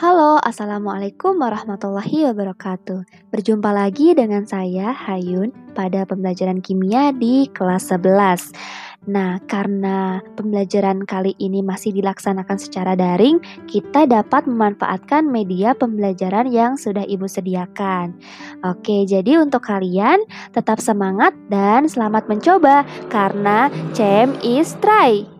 Halo, Assalamualaikum warahmatullahi wabarakatuh. Berjumpa lagi dengan saya, Hayun, pada pembelajaran kimia di kelas 11. Nah, karena pembelajaran kali ini masih dilaksanakan secara daring, kita dapat memanfaatkan media pembelajaran yang sudah Ibu sediakan. Oke, jadi untuk kalian tetap semangat dan selamat mencoba karena CM is try.